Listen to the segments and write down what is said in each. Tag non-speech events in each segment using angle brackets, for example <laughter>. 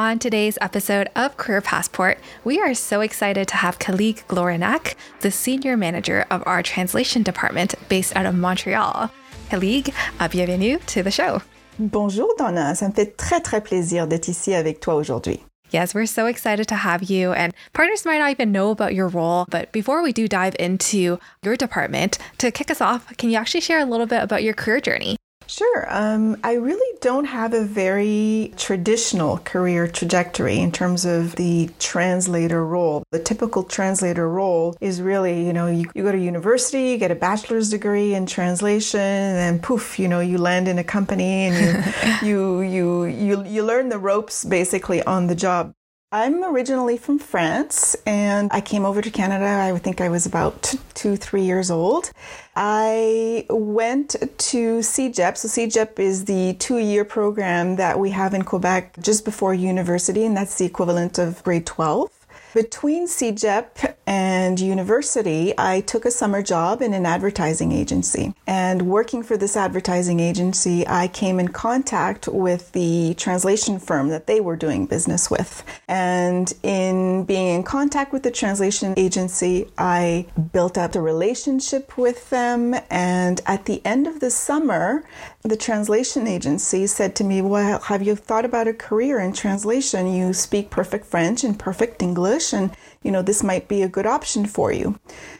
On today's episode of Career Passport, we are so excited to have Khalid Glorinak, the senior manager of our translation department based out of Montreal. Khalid, uh, bienvenue to the show. Bonjour Donna, ça me fait très très plaisir d'être ici avec toi aujourd'hui. Yes, we're so excited to have you. And partners might not even know about your role. But before we do dive into your department, to kick us off, can you actually share a little bit about your career journey? Sure. Um, I really don't have a very traditional career trajectory in terms of the translator role. The typical translator role is really, you know, you, you go to university, you get a bachelor's degree in translation, and poof, you know, you land in a company and you, <laughs> you, you, you, you learn the ropes basically on the job. I'm originally from France and I came over to Canada. I think I was about two, three years old. I went to CEGEP. So, CEGEP is the two year program that we have in Quebec just before university, and that's the equivalent of grade 12. Between CEGEP and university, I took a summer job in an advertising agency. And working for this advertising agency, I came in contact with the translation firm that they were doing business with. And in being in contact with the translation agency, I built up a relationship with them. And at the end of the summer, the translation agency said to me, Well, have you thought about a career in translation? You speak perfect French and perfect English, and you know, this might be a good option for you.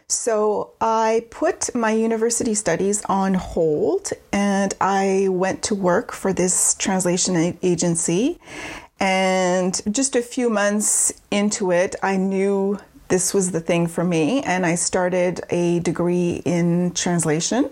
So I put my university studies on hold and I went to work for this translation agency. And just a few months into it, I knew this was the thing for me, and I started a degree in translation.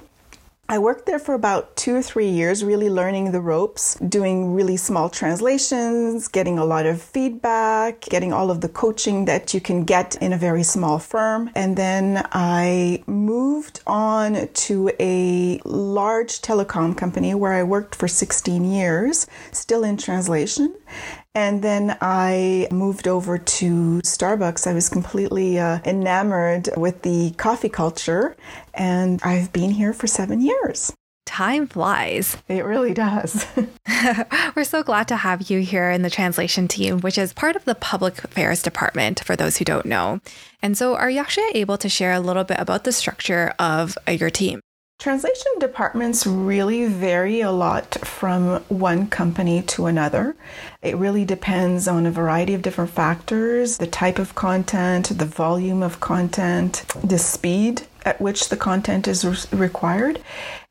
I worked there for about two or three years, really learning the ropes, doing really small translations, getting a lot of feedback, getting all of the coaching that you can get in a very small firm. And then I moved on to a large telecom company where I worked for 16 years, still in translation. And then I moved over to Starbucks. I was completely uh, enamored with the coffee culture, and I've been here for seven years. Time flies. It really does. <laughs> <laughs> We're so glad to have you here in the translation team, which is part of the public affairs department, for those who don't know. And so, are you actually able to share a little bit about the structure of uh, your team? Translation departments really vary a lot from one company to another. It really depends on a variety of different factors the type of content, the volume of content, the speed at which the content is re- required.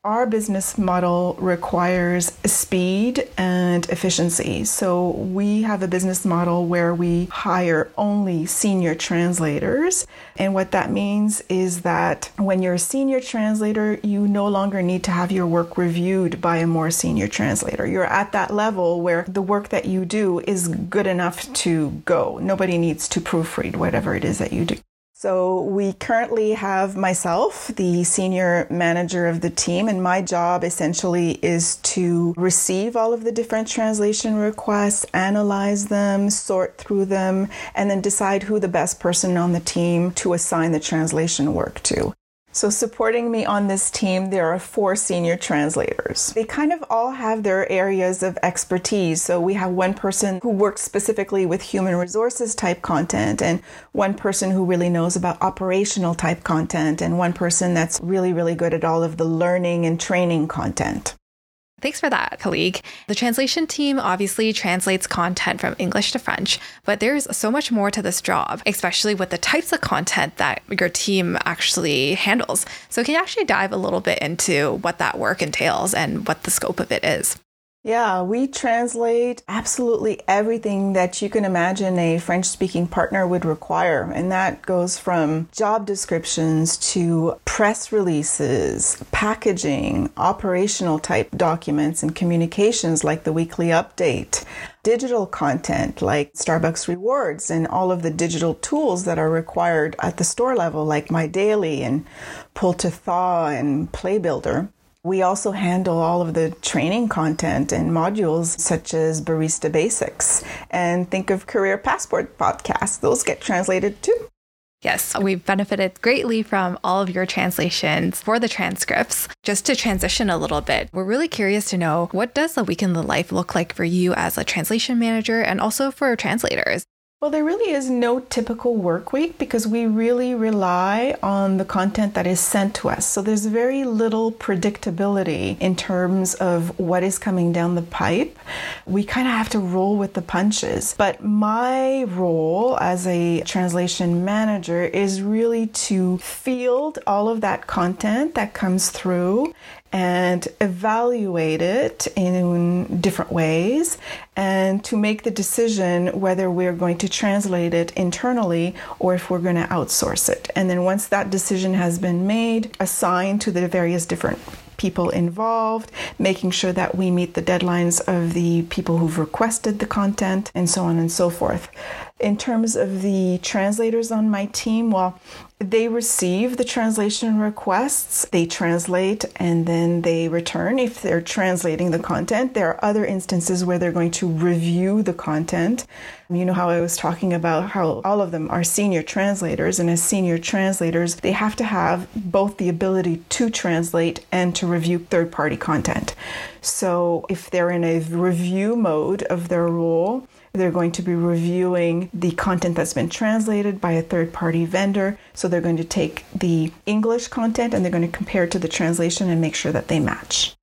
Our business model requires speed and efficiency. So we have a business model where we hire only senior translators. And what that means is that when you're a senior translator, you no longer need to have your work reviewed by a more senior translator. You're at that level where the work that you do is good enough to go. Nobody needs to proofread whatever it is that you do. So we currently have myself, the senior manager of the team, and my job essentially is to receive all of the different translation requests, analyze them, sort through them, and then decide who the best person on the team to assign the translation work to. So, supporting me on this team, there are four senior translators. They kind of all have their areas of expertise. So, we have one person who works specifically with human resources type content, and one person who really knows about operational type content, and one person that's really, really good at all of the learning and training content. Thanks for that, Khalid. The translation team obviously translates content from English to French, but there's so much more to this job, especially with the types of content that your team actually handles. So, can you actually dive a little bit into what that work entails and what the scope of it is? Yeah, we translate absolutely everything that you can imagine a French speaking partner would require. And that goes from job descriptions to press releases, packaging, operational type documents, and communications like the weekly update, digital content like Starbucks rewards, and all of the digital tools that are required at the store level like My Daily and Pull to Thaw and Play Builder. We also handle all of the training content and modules such as Barista Basics. And think of Career Passport podcasts, those get translated too. Yes, we've benefited greatly from all of your translations for the transcripts. Just to transition a little bit, we're really curious to know what does a week in the life look like for you as a translation manager and also for translators? Well, there really is no typical work week because we really rely on the content that is sent to us. So there's very little predictability in terms of what is coming down the pipe. We kind of have to roll with the punches. But my role as a translation manager is really to field all of that content that comes through and evaluate it in different ways and to make the decision whether we're going to translate it internally or if we're going to outsource it. And then once that decision has been made, assign to the various different people involved, making sure that we meet the deadlines of the people who've requested the content, and so on and so forth. In terms of the translators on my team, well, they receive the translation requests, they translate, and then they return if they're translating the content. There are other instances where they're going to review the content. You know how I was talking about how all of them are senior translators, and as senior translators, they have to have both the ability to translate and to review third party content. So if they're in a review mode of their role, they're going to be reviewing the content that's been translated by a third party vendor. So they're going to take the English content and they're going to compare it to the translation and make sure that they match.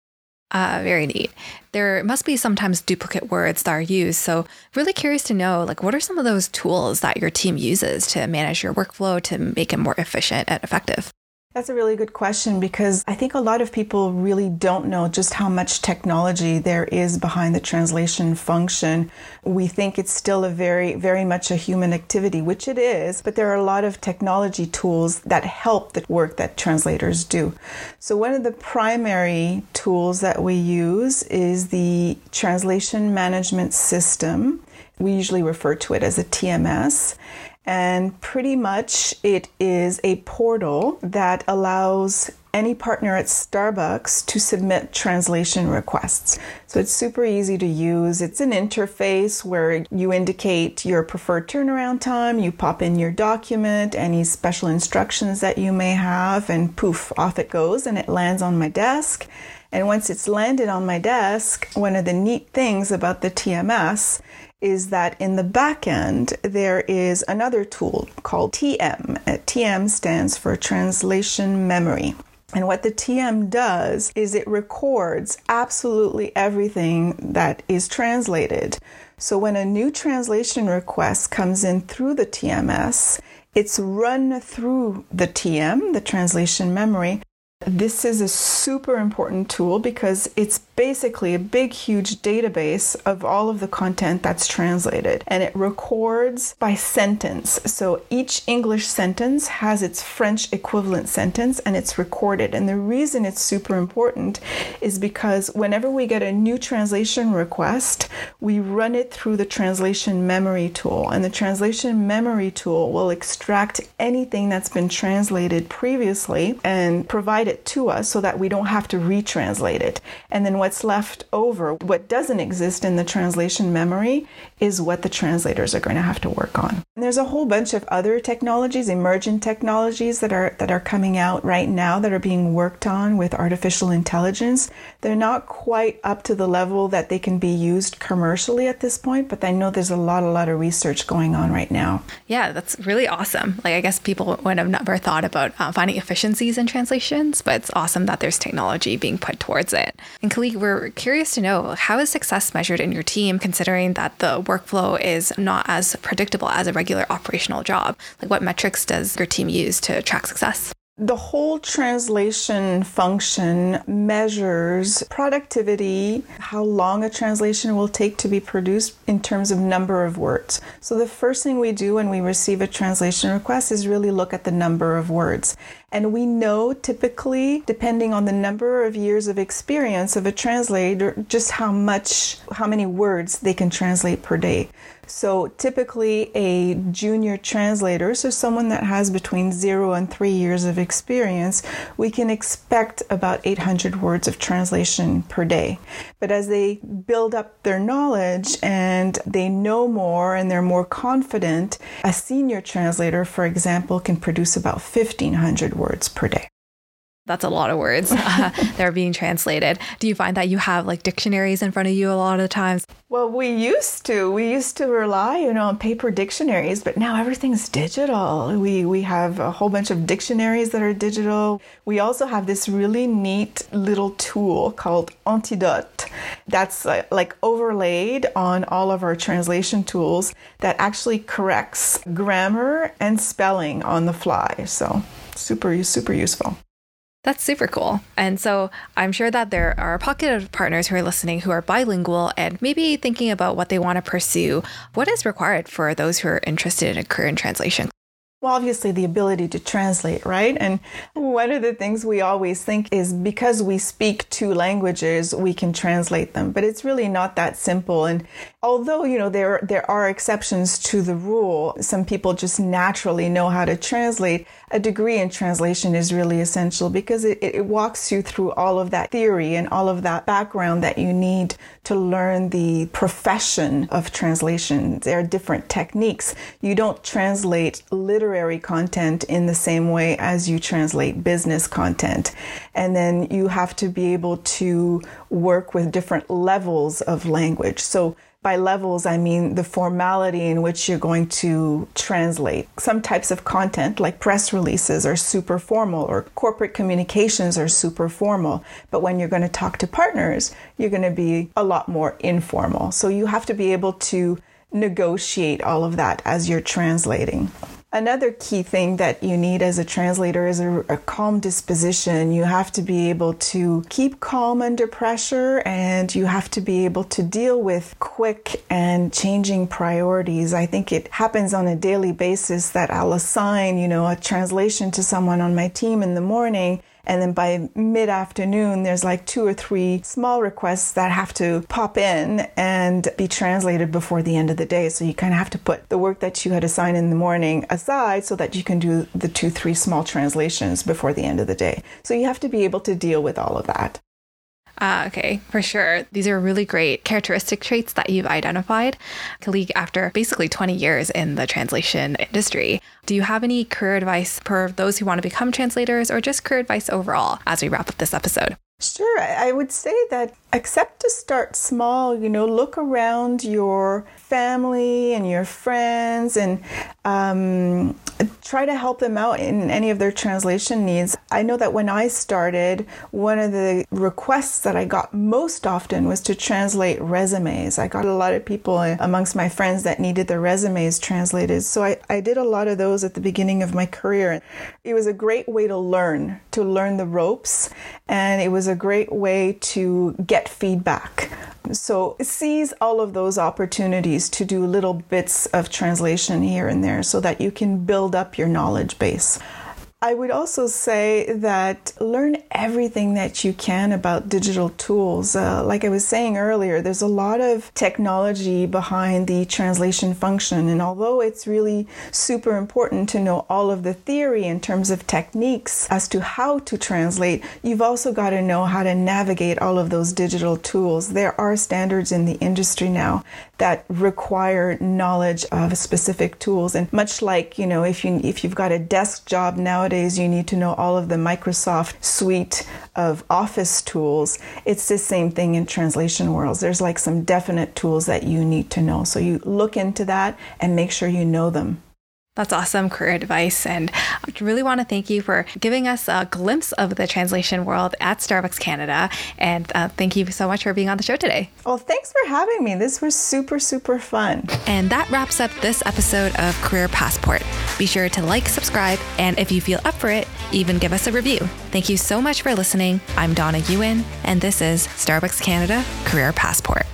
Uh, very neat. There must be sometimes duplicate words that are used. So, really curious to know, like, what are some of those tools that your team uses to manage your workflow to make it more efficient and effective? That's a really good question because I think a lot of people really don't know just how much technology there is behind the translation function. We think it's still a very, very much a human activity, which it is, but there are a lot of technology tools that help the work that translators do. So, one of the primary tools that we use is the translation management system. We usually refer to it as a TMS. And pretty much it is a portal that allows any partner at Starbucks to submit translation requests. So it's super easy to use. It's an interface where you indicate your preferred turnaround time, you pop in your document, any special instructions that you may have, and poof, off it goes and it lands on my desk. And once it's landed on my desk, one of the neat things about the TMS is that in the back end, there is another tool called TM. TM stands for Translation Memory. And what the TM does is it records absolutely everything that is translated. So when a new translation request comes in through the TMS, it's run through the TM, the translation memory, this is a super important tool because it's basically a big, huge database of all of the content that's translated and it records by sentence. So each English sentence has its French equivalent sentence and it's recorded. And the reason it's super important is because whenever we get a new translation request, we run it through the translation memory tool. And the translation memory tool will extract anything that's been translated previously and provide it to us so that we don't have to retranslate it. And then what's left over, what doesn't exist in the translation memory, is what the translators are going to have to work on. And there's a whole bunch of other technologies, emergent technologies that are that are coming out right now that are being worked on with artificial intelligence. They're not quite up to the level that they can be used commercially at this point, but I know there's a lot a lot of research going on right now. Yeah, that's really awesome. Like I guess people would have never thought about uh, finding efficiencies in translations, but it's awesome that there's technology being put towards it. And Khalid, we're curious to know how is success measured in your team, considering that the workflow is not as predictable as a regular operational job? Like, what metrics does your team use to track success? The whole translation function measures productivity, how long a translation will take to be produced in terms of number of words. So, the first thing we do when we receive a translation request is really look at the number of words. And we know typically, depending on the number of years of experience of a translator, just how much, how many words they can translate per day. So typically, a junior translator, so someone that has between zero and three years of experience, we can expect about 800 words of translation per day. But as they build up their knowledge and they know more and they're more confident, a senior translator, for example, can produce about 1,500 words per day. That's a lot of words <laughs> uh, that are being translated. Do you find that you have like dictionaries in front of you a lot of the times? Well, we used to. We used to rely, you know, on paper dictionaries, but now everything's digital. We we have a whole bunch of dictionaries that are digital. We also have this really neat little tool called Antidote that's uh, like overlaid on all of our translation tools that actually corrects grammar and spelling on the fly. So, super super useful. That's super cool. And so I'm sure that there are a pocket of partners who are listening who are bilingual and maybe thinking about what they want to pursue. What is required for those who are interested in a career in translation? Well, obviously, the ability to translate, right? And one of the things we always think is because we speak two languages, we can translate them. But it's really not that simple. And although, you know, there, there are exceptions to the rule, some people just naturally know how to translate. A degree in translation is really essential because it, it walks you through all of that theory and all of that background that you need to learn the profession of translation. There are different techniques. You don't translate literary content in the same way as you translate business content. And then you have to be able to work with different levels of language. So by levels, I mean the formality in which you're going to translate. Some types of content, like press releases, are super formal, or corporate communications are super formal. But when you're going to talk to partners, you're going to be a lot more informal. So you have to be able to negotiate all of that as you're translating. Another key thing that you need as a translator is a, a, calm disposition. You have to be able to keep calm under pressure and you have to be able to deal with quick and changing priorities. I think it happens on a daily basis that I'll assign, you know, a translation to someone on my team in the morning and then by mid afternoon, there's like two or three small requests that have to pop in and be translated before the end of the day. So you kind of have to put the work that you had assigned in the morning aside so that you can do the two, three small translations before the end of the day. So you have to be able to deal with all of that. Uh, okay, for sure. These are really great characteristic traits that you've identified. Khalid, after basically 20 years in the translation industry, do you have any career advice for those who want to become translators or just career advice overall as we wrap up this episode? Sure. I would say that except to start small, you know, look around your family and your friends and um, try to help them out in any of their translation needs. I know that when I started, one of the requests that I got most often was to translate resumes. I got a lot of people amongst my friends that needed their resumes translated. So I, I did a lot of those at the beginning of my career. It was a great way to learn, to learn the ropes, and it was a great way to get feedback. So seize all of those opportunities to do little bits of translation here and there so that you can build up your knowledge base. I would also say that learn everything that you can about digital tools. Uh, like I was saying earlier, there's a lot of technology behind the translation function. And although it's really super important to know all of the theory in terms of techniques as to how to translate, you've also got to know how to navigate all of those digital tools. There are standards in the industry now that require knowledge of specific tools. And much like, you know, if you if you've got a desk job nowadays, you need to know all of the Microsoft suite of office tools. It's the same thing in translation worlds. There's like some definite tools that you need to know. So you look into that and make sure you know them. That's awesome career advice. And I really want to thank you for giving us a glimpse of the translation world at Starbucks Canada. And uh, thank you so much for being on the show today. Well, thanks for having me. This was super, super fun. And that wraps up this episode of Career Passport. Be sure to like, subscribe, and if you feel up for it, even give us a review. Thank you so much for listening. I'm Donna Ewan, and this is Starbucks Canada Career Passport.